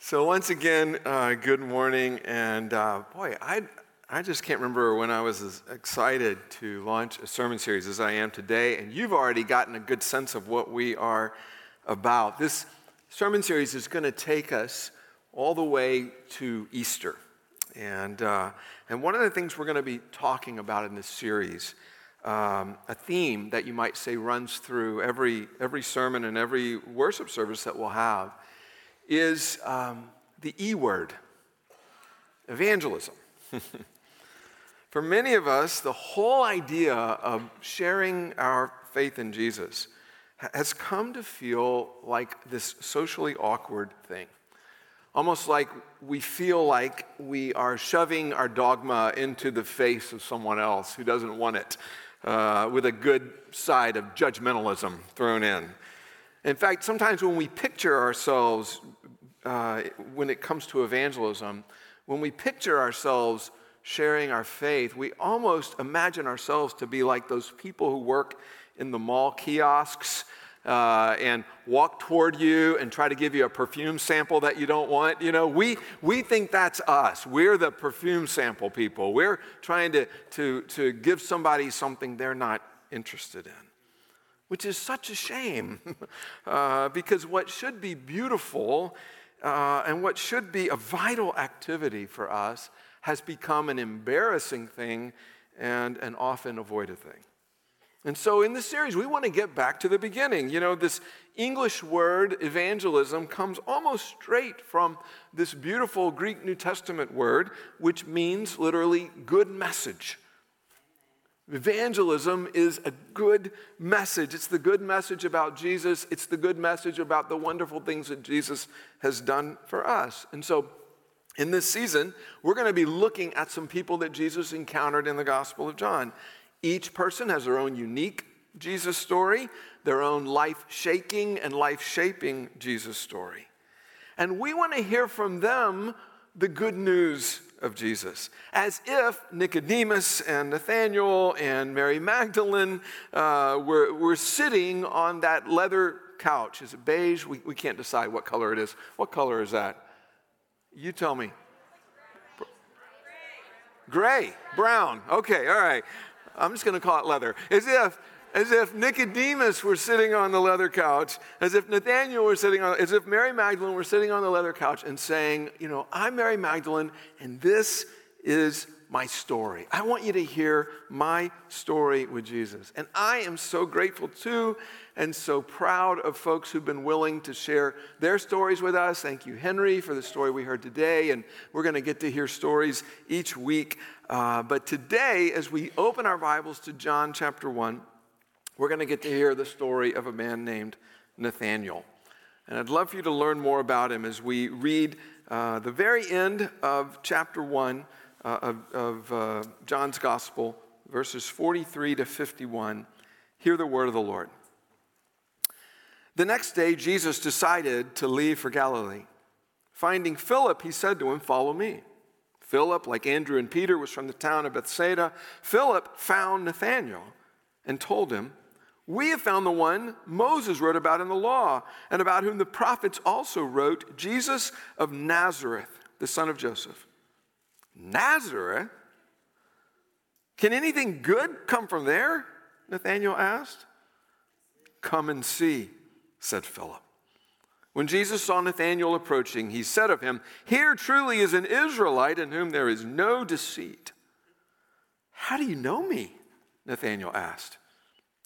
So, once again, uh, good morning. And uh, boy, I, I just can't remember when I was as excited to launch a sermon series as I am today. And you've already gotten a good sense of what we are about. This sermon series is going to take us all the way to Easter. And, uh, and one of the things we're going to be talking about in this series, um, a theme that you might say runs through every, every sermon and every worship service that we'll have, is um, the E word evangelism. For many of us, the whole idea of sharing our faith in Jesus has come to feel like this socially awkward thing. Almost like we feel like we are shoving our dogma into the face of someone else who doesn't want it, uh, with a good side of judgmentalism thrown in. In fact, sometimes when we picture ourselves, uh, when it comes to evangelism, when we picture ourselves sharing our faith, we almost imagine ourselves to be like those people who work in the mall kiosks uh, and walk toward you and try to give you a perfume sample that you don't want. You know, we, we think that's us. We're the perfume sample people. We're trying to, to, to give somebody something they're not interested in, which is such a shame uh, because what should be beautiful uh, and what should be a vital activity for us has become an embarrassing thing and an often avoided thing. And so in this series, we want to get back to the beginning. You know, this English word evangelism comes almost straight from this beautiful Greek New Testament word, which means literally good message. Evangelism is a good message. It's the good message about Jesus. It's the good message about the wonderful things that Jesus has done for us. And so, in this season, we're going to be looking at some people that Jesus encountered in the Gospel of John. Each person has their own unique Jesus story, their own life shaking and life shaping Jesus story. And we want to hear from them the good news of Jesus, as if Nicodemus and Nathanael and Mary Magdalene uh, were, were sitting on that leather couch. Is it beige? We, we can't decide what color it is. What color is that? You tell me. Gray, brown. Okay, all right. I'm just going to call it leather. As if as if Nicodemus were sitting on the leather couch, as if Nathaniel were sitting on, as if Mary Magdalene were sitting on the leather couch and saying, You know, I'm Mary Magdalene, and this is my story. I want you to hear my story with Jesus. And I am so grateful too and so proud of folks who've been willing to share their stories with us. Thank you, Henry, for the story we heard today. And we're going to get to hear stories each week. Uh, but today, as we open our Bibles to John chapter 1, we're going to get to hear the story of a man named Nathaniel. And I'd love for you to learn more about him as we read uh, the very end of chapter 1 uh, of, of uh, John's Gospel, verses 43 to 51. Hear the word of the Lord. The next day, Jesus decided to leave for Galilee. Finding Philip, he said to him, Follow me. Philip, like Andrew and Peter, was from the town of Bethsaida. Philip found Nathanael and told him, we have found the one Moses wrote about in the law, and about whom the prophets also wrote, Jesus of Nazareth, the son of Joseph. Nazareth? Can anything good come from there? Nathanael asked. Come and see, said Philip. When Jesus saw Nathanael approaching, he said of him, Here truly is an Israelite in whom there is no deceit. How do you know me? Nathanael asked.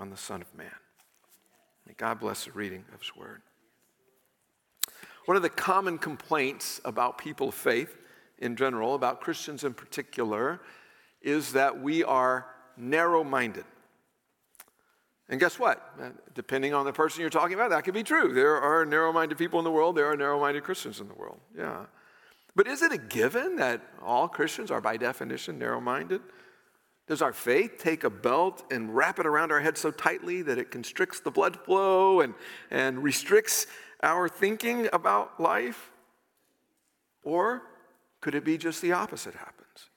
on the Son of Man. May God bless the reading of His Word. One of the common complaints about people of faith in general, about Christians in particular, is that we are narrow minded. And guess what? Depending on the person you're talking about, that could be true. There are narrow minded people in the world, there are narrow minded Christians in the world. Yeah. But is it a given that all Christians are by definition narrow minded? Does our faith take a belt and wrap it around our head so tightly that it constricts the blood flow and, and restricts our thinking about life? Or could it be just the opposite happens?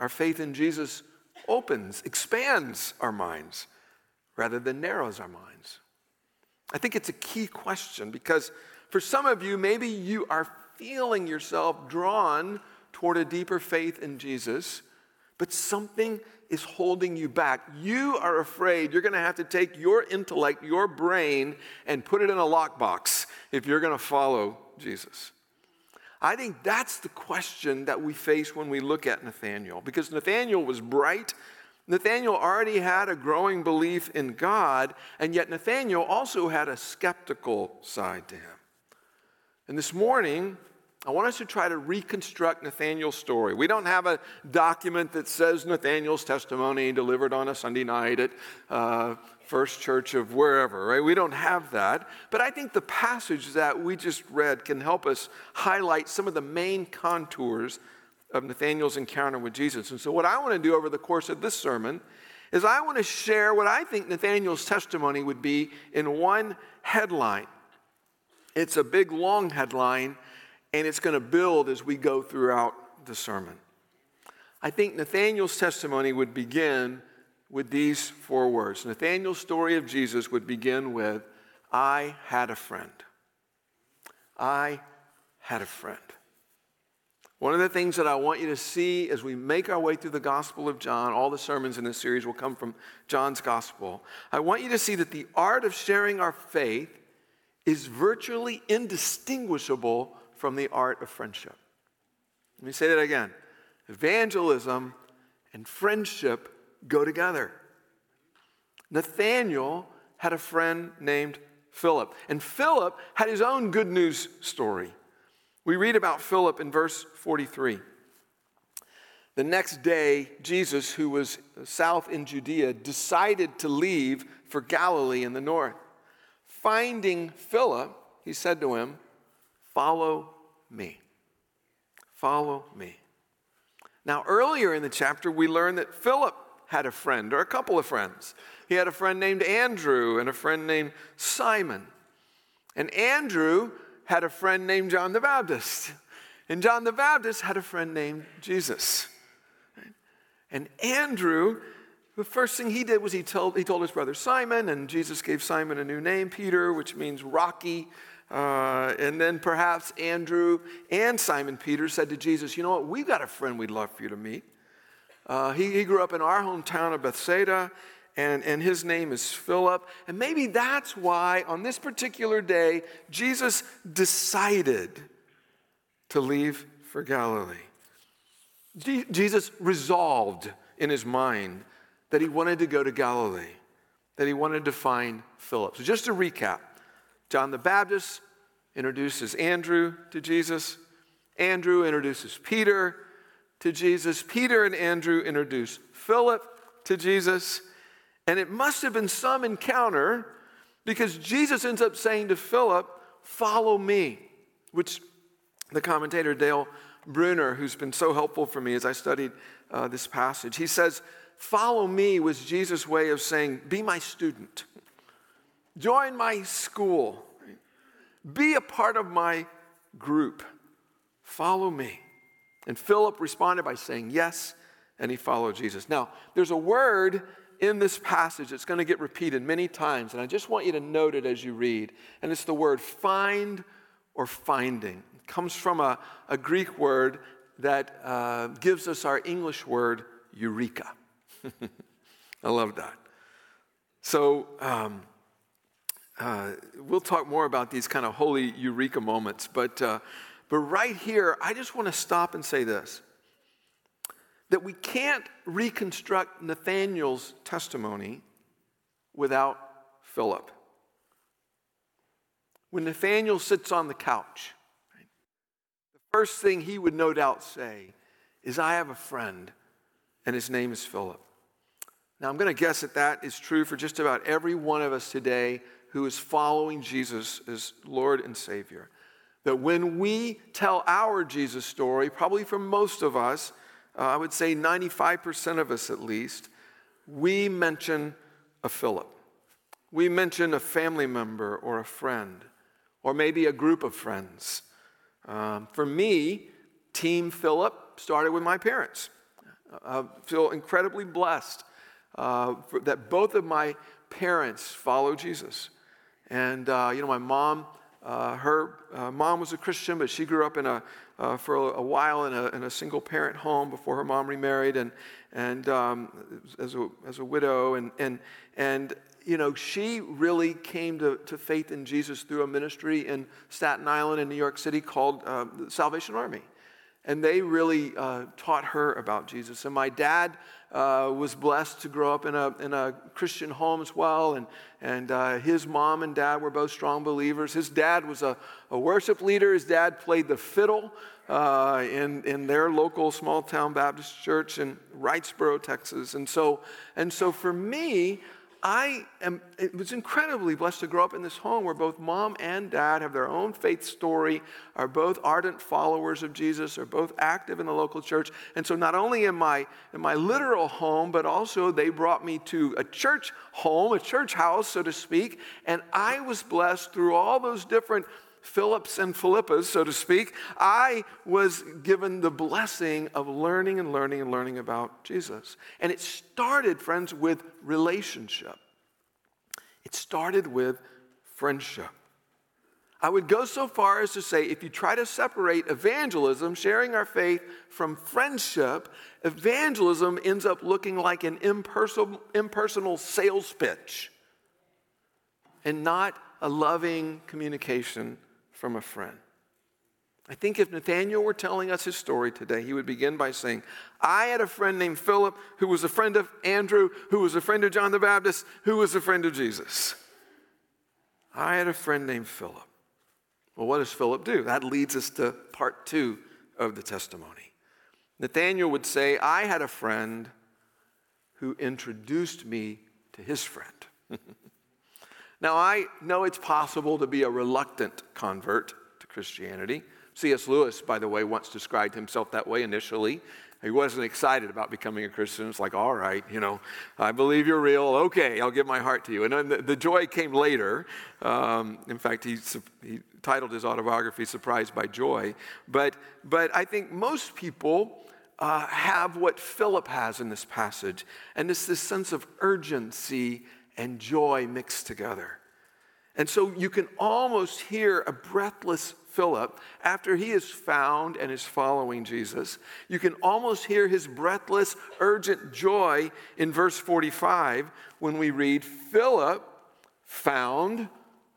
Our faith in Jesus opens, expands our minds rather than narrows our minds. I think it's a key question because for some of you, maybe you are feeling yourself drawn toward a deeper faith in Jesus, but something is holding you back. You are afraid you're going to have to take your intellect, your brain, and put it in a lockbox if you're going to follow Jesus. I think that's the question that we face when we look at Nathaniel, because Nathaniel was bright. Nathaniel already had a growing belief in God, and yet Nathaniel also had a skeptical side to him. And this morning, I want us to try to reconstruct Nathaniel's story. We don't have a document that says Nathaniel's testimony delivered on a Sunday night at uh, First Church of wherever, right? We don't have that. But I think the passage that we just read can help us highlight some of the main contours of Nathaniel's encounter with Jesus. And so, what I want to do over the course of this sermon is I want to share what I think Nathaniel's testimony would be in one headline. It's a big, long headline and it's going to build as we go throughout the sermon. I think Nathaniel's testimony would begin with these four words. Nathaniel's story of Jesus would begin with, I had a friend. I had a friend. One of the things that I want you to see as we make our way through the Gospel of John, all the sermons in this series will come from John's Gospel. I want you to see that the art of sharing our faith is virtually indistinguishable from the art of friendship. Let me say that again. Evangelism and friendship go together. Nathaniel had a friend named Philip, and Philip had his own good news story. We read about Philip in verse 43. The next day, Jesus, who was south in Judea, decided to leave for Galilee in the north. Finding Philip, he said to him, Follow me. Follow me. Now, earlier in the chapter, we learned that Philip had a friend, or a couple of friends. He had a friend named Andrew and a friend named Simon. And Andrew had a friend named John the Baptist. And John the Baptist had a friend named Jesus. And Andrew, the first thing he did was he told, he told his brother Simon, and Jesus gave Simon a new name, Peter, which means rocky. Uh, and then perhaps Andrew and Simon Peter said to Jesus, You know what? We've got a friend we'd love for you to meet. Uh, he, he grew up in our hometown of Bethsaida, and, and his name is Philip. And maybe that's why on this particular day, Jesus decided to leave for Galilee. Je- Jesus resolved in his mind that he wanted to go to Galilee, that he wanted to find Philip. So, just to recap, John the Baptist introduces Andrew to Jesus. Andrew introduces Peter to Jesus. Peter and Andrew introduce Philip to Jesus. And it must have been some encounter because Jesus ends up saying to Philip, Follow me, which the commentator Dale Bruner, who's been so helpful for me as I studied uh, this passage, he says, Follow me was Jesus' way of saying, Be my student. Join my school. Be a part of my group. Follow me. And Philip responded by saying yes, and he followed Jesus. Now, there's a word in this passage that's going to get repeated many times, and I just want you to note it as you read. And it's the word find or finding. It comes from a, a Greek word that uh, gives us our English word eureka. I love that. So, um, uh, we'll talk more about these kind of holy eureka moments, but, uh, but right here, I just want to stop and say this that we can't reconstruct Nathaniel's testimony without Philip. When Nathaniel sits on the couch, the first thing he would no doubt say is, I have a friend, and his name is Philip. Now, I'm going to guess that that is true for just about every one of us today who is following Jesus as Lord and Savior. That when we tell our Jesus story, probably for most of us, uh, I would say 95% of us at least, we mention a Philip. We mention a family member or a friend, or maybe a group of friends. Um, for me, Team Philip started with my parents. I feel incredibly blessed uh, that both of my parents follow Jesus. And, uh, you know, my mom, uh, her uh, mom was a Christian, but she grew up in a, uh, for a, while in a, in a, single parent home before her mom remarried and, and um, as, a, as a widow. And, and, and, you know, she really came to, to faith in Jesus through a ministry in Staten Island in New York City called uh, Salvation Army and they really uh, taught her about Jesus. And my dad uh, was blessed to grow up in a, in a Christian home as well, and, and uh, his mom and dad were both strong believers. His dad was a, a worship leader, his dad played the fiddle. Uh, in, in their local small town Baptist church in Wrightsboro, Texas. And so, and so for me, I am, it was incredibly blessed to grow up in this home where both mom and dad have their own faith story, are both ardent followers of Jesus, are both active in the local church. And so not only in my, in my literal home, but also they brought me to a church home, a church house, so to speak. And I was blessed through all those different Philips and Philippas, so to speak, I was given the blessing of learning and learning and learning about Jesus. And it started, friends, with relationship. It started with friendship. I would go so far as to say if you try to separate evangelism, sharing our faith, from friendship, evangelism ends up looking like an impersonal, impersonal sales pitch and not a loving communication from a friend. I think if Nathaniel were telling us his story today, he would begin by saying, I had a friend named Philip who was a friend of Andrew, who was a friend of John the Baptist, who was a friend of Jesus. I had a friend named Philip. Well, what does Philip do? That leads us to part two of the testimony. Nathaniel would say, I had a friend who introduced me to his friend. Now, I know it's possible to be a reluctant convert to Christianity. C.S. Lewis, by the way, once described himself that way initially. He wasn't excited about becoming a Christian. It's like, all right, you know, I believe you're real. Okay, I'll give my heart to you. And then the, joy came later. Um, in fact, he, he titled his autobiography Surprised by Joy. But, but I think most people uh, have what Philip has in this passage, and it's this sense of urgency and joy mixed together. And so you can almost hear a breathless Philip after he is found and is following Jesus. You can almost hear his breathless, urgent joy in verse 45 when we read Philip found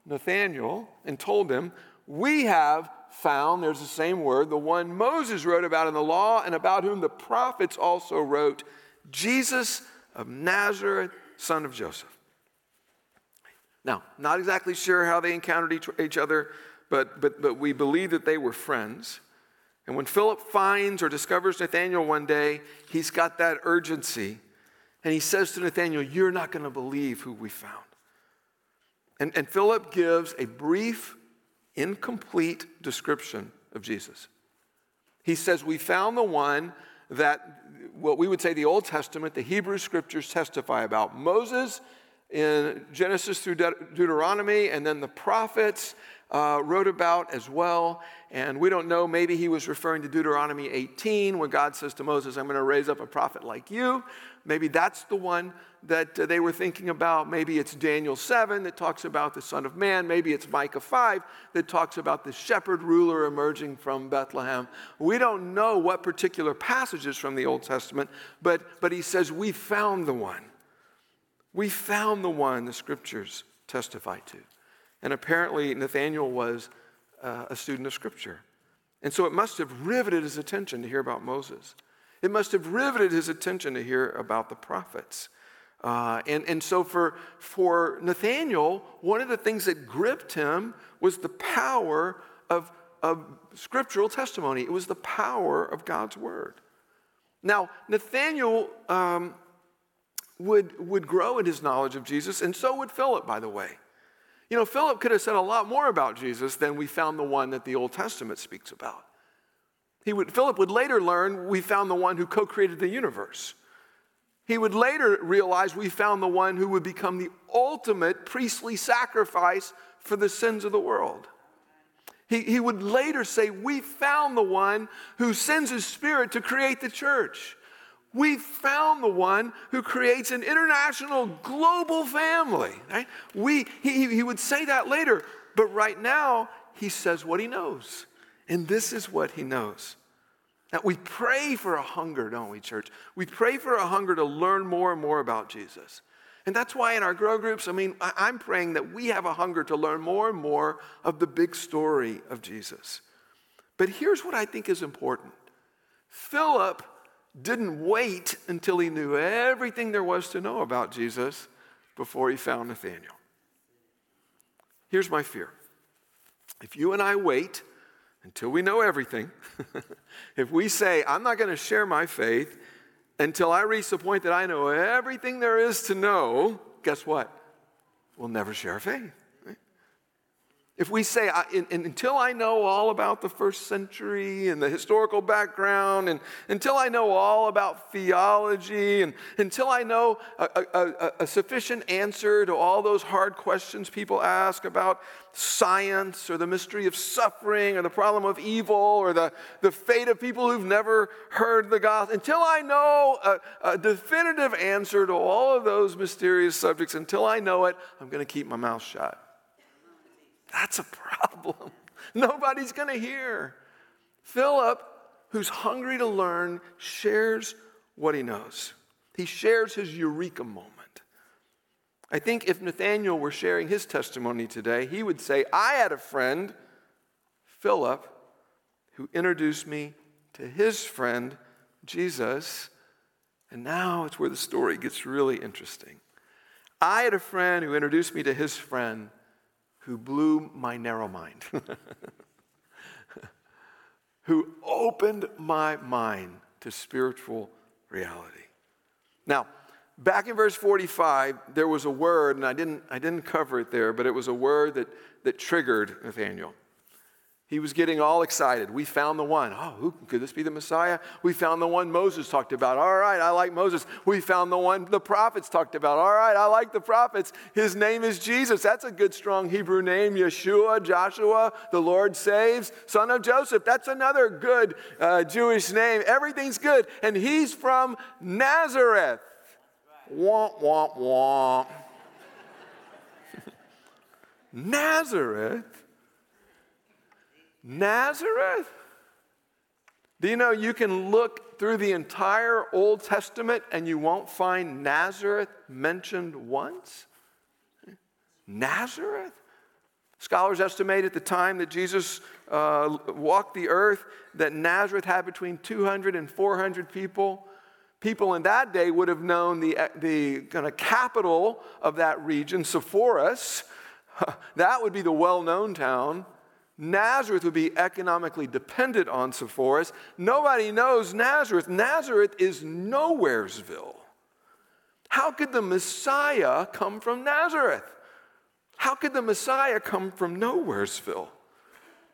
Nathanael and told him, We have found, there's the same word, the one Moses wrote about in the law and about whom the prophets also wrote, Jesus of Nazareth, son of Joseph. Now, not exactly sure how they encountered each, each other, but, but, but we believe that they were friends. And when Philip finds or discovers Nathanael one day, he's got that urgency. And he says to Nathanael, You're not going to believe who we found. And, and Philip gives a brief, incomplete description of Jesus. He says, We found the one that what we would say the Old Testament, the Hebrew scriptures testify about Moses in Genesis through De- Deuteronomy, and then the prophets uh, wrote about as well. And we don't know, maybe he was referring to Deuteronomy 18 when God says to Moses, I'm going to raise up a prophet like you. Maybe that's the one that uh, they were thinking about. Maybe it's Daniel 7 that talks about the Son of Man. Maybe it's Micah 5 that talks about the shepherd ruler emerging from Bethlehem. We don't know what particular passages from the Old Testament, but, but he says, We found the one. We found the one the scriptures testify to. And apparently, Nathaniel was uh, a student of scripture. And so it must have riveted his attention to hear about Moses. It must have riveted his attention to hear about the prophets. Uh, and, and so for, for Nathaniel, one of the things that gripped him was the power of, of scriptural testimony. It was the power of God's word. Now, Nathaniel um, would, would grow in his knowledge of Jesus, and so would Philip, by the way. You know, Philip could have said a lot more about Jesus than we found the one that the Old Testament speaks about. He would, Philip would later learn we found the one who co created the universe. He would later realize we found the one who would become the ultimate priestly sacrifice for the sins of the world. He, he would later say, We found the one who sends his spirit to create the church. We found the one who creates an international global family. Right? We, he, he would say that later, but right now he says what he knows. And this is what he knows. Now, we pray for a hunger, don't we, church? We pray for a hunger to learn more and more about Jesus. And that's why in our grow groups, I mean, I'm praying that we have a hunger to learn more and more of the big story of Jesus. But here's what I think is important Philip didn't wait until he knew everything there was to know about Jesus before he found Nathanael. Here's my fear if you and I wait until we know everything, if we say, I'm not going to share my faith until I reach the point that I know everything there is to know, guess what? We'll never share faith. If we say, I, in, in, until I know all about the first century and the historical background, and until I know all about theology, and until I know a, a, a, sufficient answer to all those hard questions people ask about science or the mystery of suffering or the problem of evil or the, the fate of people who've never heard the gospel, until I know a, a definitive answer to all of those mysterious subjects, until I know it, I'm going to keep my mouth shut. That's a problem. Nobody's going to hear. Philip, who's hungry to learn, shares what he knows. He shares his eureka moment. I think if Nathaniel were sharing his testimony today, he would say, I had a friend, Philip, who introduced me to his friend, Jesus. And now it's where the story gets really interesting. I had a friend who introduced me to his friend, who blew my narrow mind, who opened my mind to spiritual reality. Now, back in verse 45, there was a word, and I didn't, I didn't cover it there, but it was a word that, that triggered Nathaniel. He was getting all excited. We found the one. Oh, who, could this be the Messiah? We found the one Moses talked about. All right, I like Moses. We found the one the prophets talked about. All right, I like the prophets. His name is Jesus. That's a good, strong Hebrew name. Yeshua, Joshua, the Lord saves, son of Joseph. That's another good uh, Jewish name. Everything's good. And he's from Nazareth. Womp, womp, womp. Nazareth? Nazareth? Do you know you can look through the entire Old Testament and you won't find Nazareth mentioned once? Nazareth? Scholars estimate at the time that Jesus uh, walked the earth that Nazareth had between 200 and 400 people. People in that day would have known the, the kind of capital of that region, Sepphoris. that would be the well known town. Nazareth would be economically dependent on Sepphoris. Nobody knows Nazareth. Nazareth is Nowheresville. How could the Messiah come from Nazareth? How could the Messiah come from Nowheresville?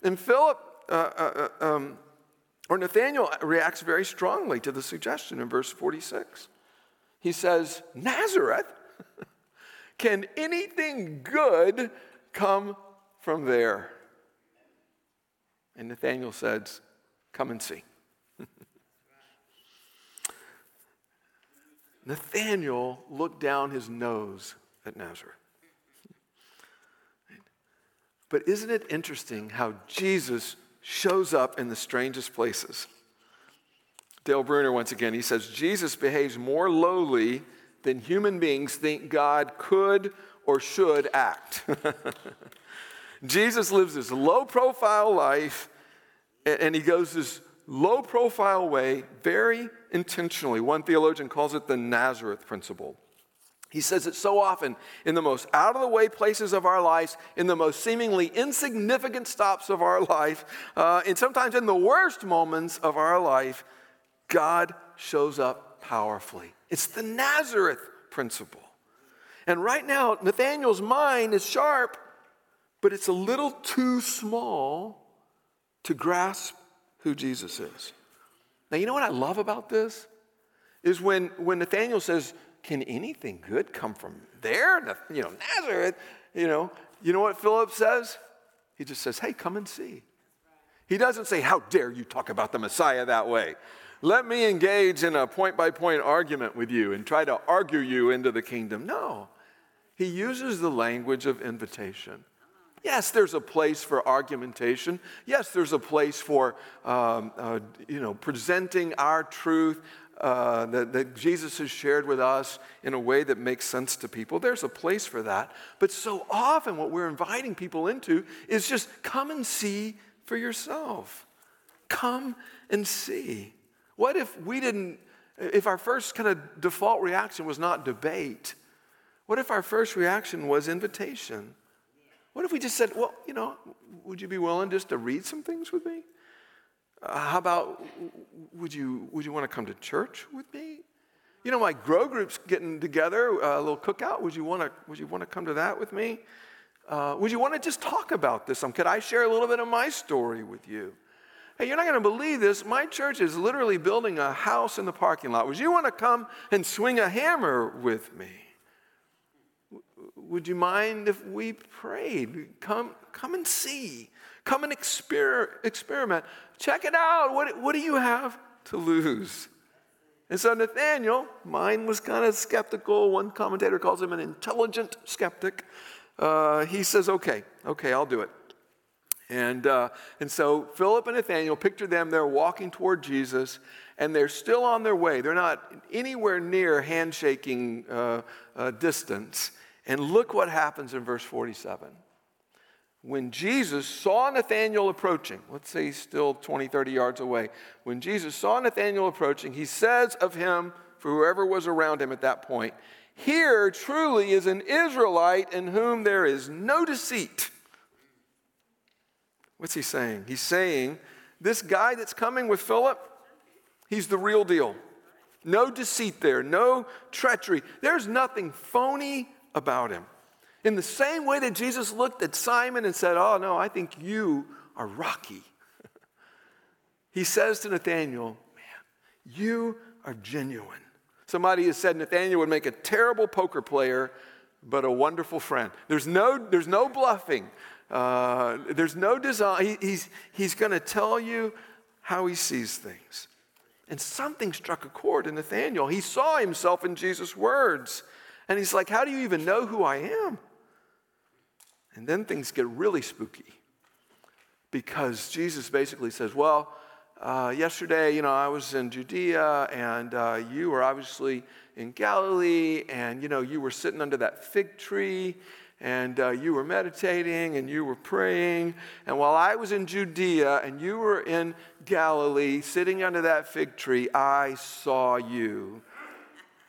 And Philip, uh, uh, uh um, or Nathaniel reacts very strongly to the suggestion in verse 46. He says, Nazareth? Can anything good come from there? And Nathanael says, Come and see. Nathanael looked down his nose at Nazareth. But isn't it interesting how Jesus shows up in the strangest places? Dale Bruner, once again, he says, Jesus behaves more lowly than human beings think God could or should act. Jesus lives this low profile life and he goes this low profile way very intentionally. One theologian calls it the Nazareth principle. He says it so often in the most out of the way places of our lives, in the most seemingly insignificant stops of our life, uh, and sometimes in the worst moments of our life, God shows up powerfully. It's the Nazareth principle. And right now, Nathaniel's mind is sharp but it's a little too small to grasp who Jesus is. Now, you know what I love about this? Is when, when Nathaniel says, Can anything good come from there? You know, Nazareth, you know, you know what Philip says? He just says, Hey, come and see. He doesn't say, How dare you talk about the Messiah that way? Let me engage in a point by point argument with you and try to argue you into the kingdom. No, he uses the language of invitation. Yes, there's a place for argumentation. Yes, there's a place for um, uh, you know presenting our truth uh, that, that Jesus has shared with us in a way that makes sense to people. There's a place for that. But so often, what we're inviting people into is just come and see for yourself. Come and see. What if we didn't, if our first kind of default reaction was not debate? What if our first reaction was invitation? What if we just said, well, you know, would you be willing just to read some things with me? Uh, how about, would you, would you want to come to church with me? You know, my grow group's getting together, uh, a little cookout. Would you want to, would you want to come to that with me? Uh, would you want to just talk about this? Um, could I share a little bit of my story with you? Hey, you're not going to believe this. My church is literally building a house in the parking lot. Would you want to come and swing a hammer with me? Would you mind if we prayed? Come, come and see. Come and exper- experiment. Check it out. What, what do you have to lose? And so Nathaniel, mine was kind of skeptical. One commentator calls him an intelligent skeptic. Uh, he says, okay, okay, I'll do it. And, uh, and so Philip and Nathaniel, picture them, they're walking toward Jesus, and they're still on their way. They're not anywhere near handshaking uh, uh, distance. And look what happens in verse 47. When Jesus saw Nathanael approaching, let's say he's still 20, 30 yards away. When Jesus saw Nathanael approaching, he says of him, for whoever was around him at that point, Here truly is an Israelite in whom there is no deceit. What's he saying? He's saying, this guy that's coming with Philip, he's the real deal. No deceit there, no treachery. There's nothing phony about him. In the same way that Jesus looked at Simon and said, Oh, no, I think you are rocky. he says to Nathanael, Man, you are genuine. Somebody has said Nathanael would make a terrible poker player, but a wonderful friend. There's no, there's no bluffing. Uh, there's no design. He, he's he's going to tell you how he sees things. And something struck a chord in Nathaniel. He saw himself in Jesus' words. And he's like, How do you even know who I am? And then things get really spooky because Jesus basically says, Well, uh, yesterday, you know, I was in Judea and uh, you were obviously in Galilee and, you know, you were sitting under that fig tree and uh, you were meditating and you were praying. And while I was in Judea and you were in Galilee sitting under that fig tree, I saw you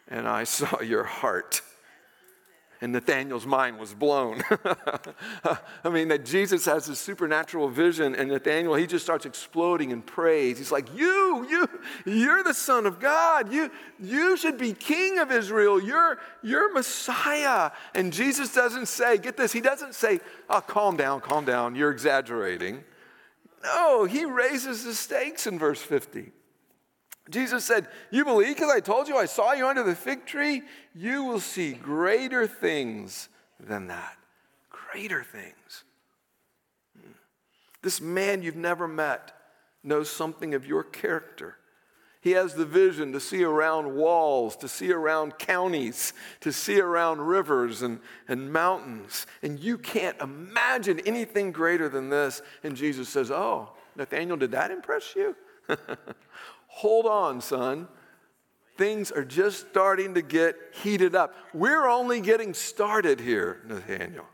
and I saw your heart. And Nathaniel's mind was blown. I mean, that Jesus has this supernatural vision, and Nathaniel, he just starts exploding in praise. He's like, You, you, you're the Son of God. You, you should be King of Israel. You're, you're Messiah. And Jesus doesn't say, get this, he doesn't say, Oh, calm down, calm down, you're exaggerating. No, he raises the stakes in verse 50. Jesus said, You believe because I told you I saw you under the fig tree? You will see greater things than that. Greater things. Hmm. This man you've never met knows something of your character. He has the vision to see around walls, to see around counties, to see around rivers and, and mountains. And you can't imagine anything greater than this. And Jesus says, Oh, Nathaniel, did that impress you? Hold on, son. Things are just starting to get heated up. We're only getting started here, Nathaniel.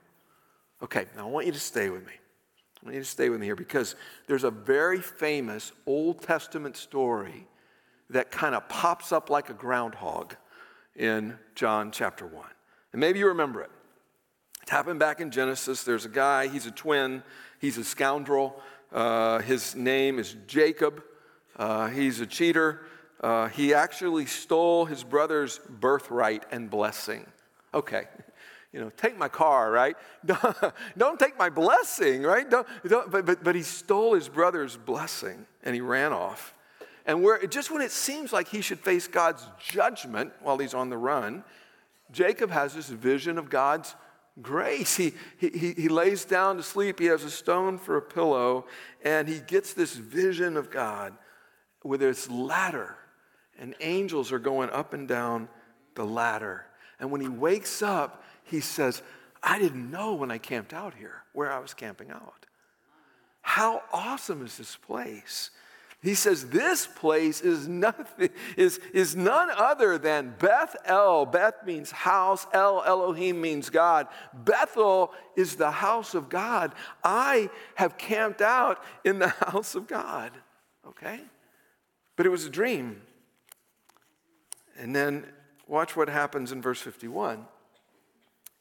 Okay, now I want you to stay with me. I want you to stay with me here because there's a very famous Old Testament story that kind of pops up like a groundhog in John chapter 1. And maybe you remember it. It happened back in Genesis. There's a guy, he's a twin, he's a scoundrel. Uh, his name is Jacob. Uh, he's a cheater. Uh, he actually stole his brother's birthright and blessing. Okay, you know, take my car, right? don't take my blessing, right? Don't, don't, but, but, but he stole his brother's blessing and he ran off. And where, just when it seems like he should face God's judgment while he's on the run, Jacob has this vision of God's grace. He, he, he lays down to sleep, he has a stone for a pillow, and he gets this vision of God with this ladder, and angels are going up and down the ladder. And when he wakes up, he says, I didn't know when I camped out here where I was camping out. How awesome is this place? He says, This place is, nothing, is, is none other than Beth El. Beth means house, El, Elohim means God. Bethel is the house of God. I have camped out in the house of God. Okay? But it was a dream. And then watch what happens in verse 51.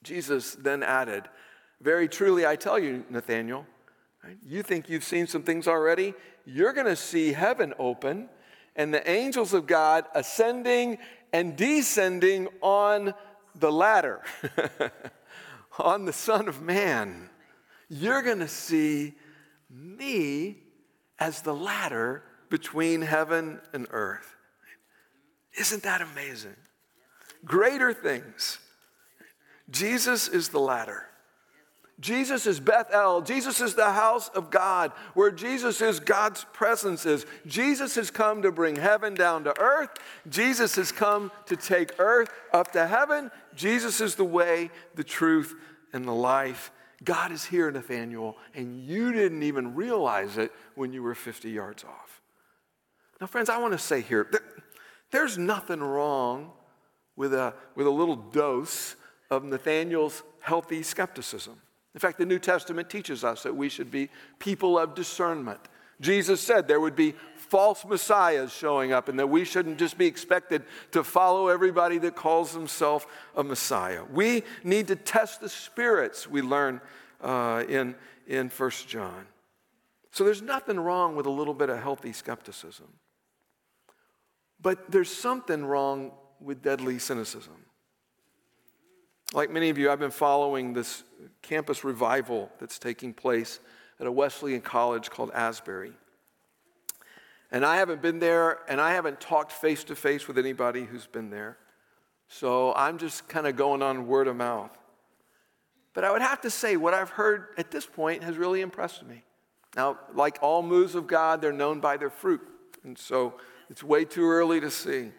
Jesus then added, Very truly I tell you, Nathanael, you think you've seen some things already? You're going to see heaven open and the angels of God ascending and descending on the ladder, on the Son of Man. You're going to see me as the ladder between heaven and earth. Isn't that amazing? Greater things Jesus is the ladder. Jesus is Bethel. Jesus is the house of God, where Jesus is God's presence is. Jesus has come to bring heaven down to earth. Jesus has come to take earth up to heaven. Jesus is the way, the truth, and the life. God is here, Nathaniel, and you didn't even realize it when you were 50 yards off. Now, friends, I want to say here that there's nothing wrong with a, with a little dose of Nathaniel's healthy skepticism. In fact, the New Testament teaches us that we should be people of discernment. Jesus said there would be false messiahs showing up and that we shouldn't just be expected to follow everybody that calls himself a messiah. We need to test the spirits, we learn uh, in, in 1 John. So there's nothing wrong with a little bit of healthy skepticism. But there's something wrong with deadly cynicism. Like many of you, I've been following this campus revival that's taking place at a Wesleyan college called Asbury. And I haven't been there, and I haven't talked face to face with anybody who's been there. So I'm just kind of going on word of mouth. But I would have to say, what I've heard at this point has really impressed me. Now, like all moves of God, they're known by their fruit. And so it's way too early to see.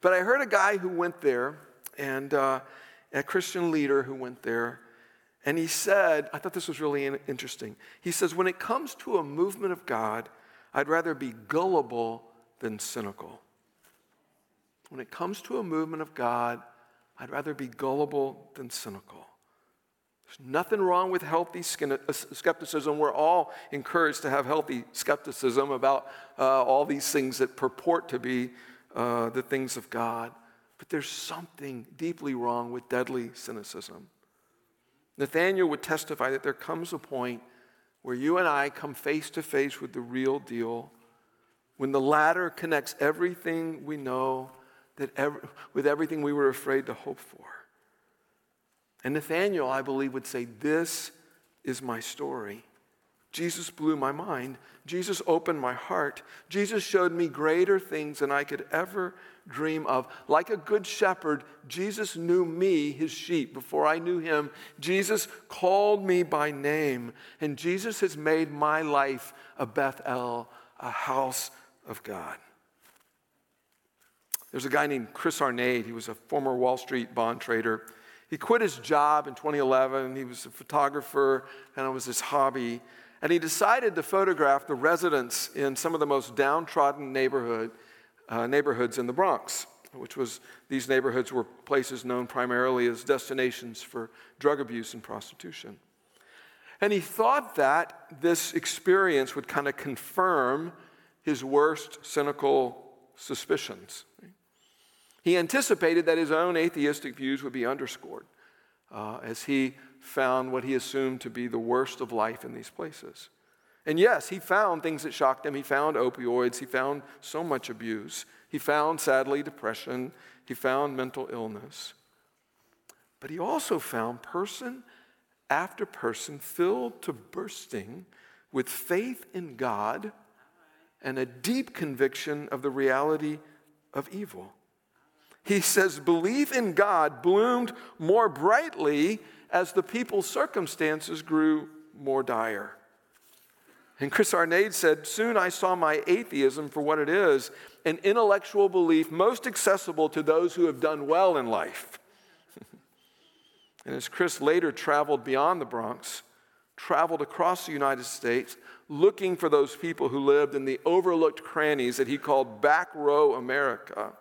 But I heard a guy who went there, and uh, a Christian leader who went there, and he said, I thought this was really interesting. He says, When it comes to a movement of God, I'd rather be gullible than cynical. When it comes to a movement of God, I'd rather be gullible than cynical. There's nothing wrong with healthy uh, skepticism. We're all encouraged to have healthy skepticism about uh, all these things that purport to be uh, the things of God. But there's something deeply wrong with deadly cynicism. Nathaniel would testify that there comes a point where you and I come face to face with the real deal, when the ladder connects everything we know that ever, with everything we were afraid to hope for. And Nathaniel, I believe, would say, This is my story. Jesus blew my mind. Jesus opened my heart. Jesus showed me greater things than I could ever dream of. Like a good shepherd, Jesus knew me, his sheep, before I knew him. Jesus called me by name, and Jesus has made my life a Bethel, a house of God. There's a guy named Chris Arnade. He was a former Wall Street bond trader. He quit his job in 2011. He was a photographer, and it was his hobby. And he decided to photograph the residents in some of the most downtrodden neighborhood, uh, neighborhoods in the Bronx, which was these neighborhoods were places known primarily as destinations for drug abuse and prostitution. And he thought that this experience would kind of confirm his worst cynical suspicions. He anticipated that his own atheistic views would be underscored uh, as he found what he assumed to be the worst of life in these places. And yes, he found things that shocked him. He found opioids. He found so much abuse. He found, sadly, depression. He found mental illness. But he also found person after person filled to bursting with faith in God and a deep conviction of the reality of evil. He says, belief in God bloomed more brightly as the people's circumstances grew more dire. And Chris Arnade said, Soon I saw my atheism for what it is an intellectual belief most accessible to those who have done well in life. and as Chris later traveled beyond the Bronx, traveled across the United States, looking for those people who lived in the overlooked crannies that he called back row America,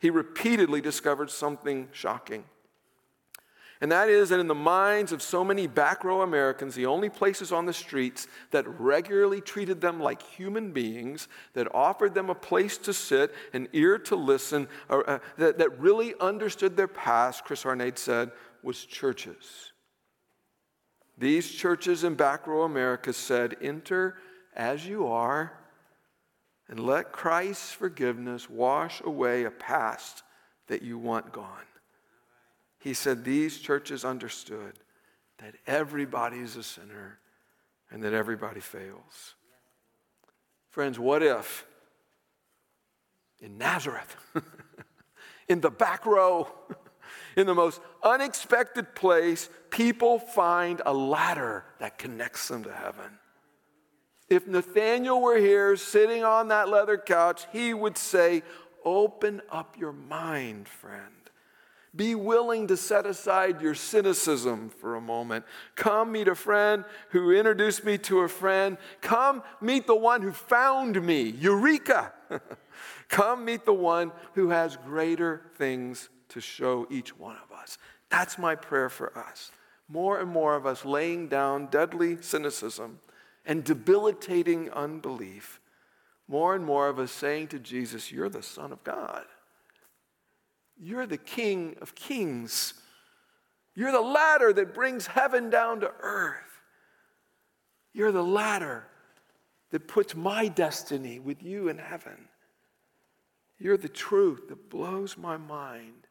he repeatedly discovered something shocking. And that is that in the minds of so many back row Americans, the only places on the streets that regularly treated them like human beings, that offered them a place to sit, an ear to listen, or, uh, that, that really understood their past, Chris Arnade said, was churches. These churches in back row America said, Enter as you are and let Christ's forgiveness wash away a past that you want gone. He said these churches understood that everybody is a sinner and that everybody fails. Friends, what if in Nazareth, in the back row, in the most unexpected place, people find a ladder that connects them to heaven. If Nathaniel were here sitting on that leather couch, he would say, Open up your mind, friend. Be willing to set aside your cynicism for a moment. Come meet a friend who introduced me to a friend. Come meet the one who found me. Eureka! Come meet the one who has greater things to show each one of us. That's my prayer for us. More and more of us laying down deadly cynicism and debilitating unbelief. More and more of us saying to Jesus, You're the Son of God. You're the King of Kings. You're the ladder that brings heaven down to earth. You're the ladder that puts my destiny with you in heaven. You're the truth that blows my mind.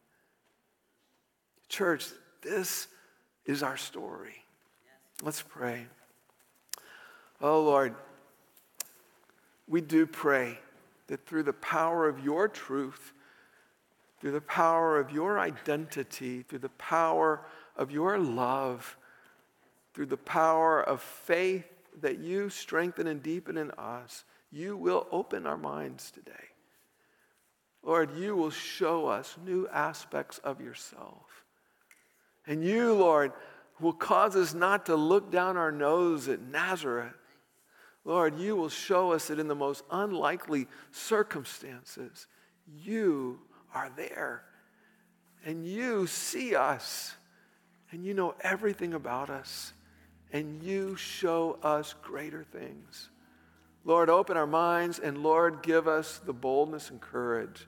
Church, this is our story. Let's pray. Oh Lord, we do pray that through the power of your truth, through the power of your identity, through the power of your love, through the power of faith that you strengthen and deepen in us, you will open our minds today. Lord, you will show us new aspects of yourself. And you, Lord, will cause us not to look down our nose at Nazareth. Lord, you will show us that in the most unlikely circumstances, you are there. And you see us. And you know everything about us. And you show us greater things. Lord, open our minds and Lord, give us the boldness and courage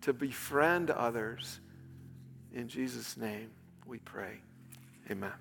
to befriend others. In Jesus' name we pray. Amen.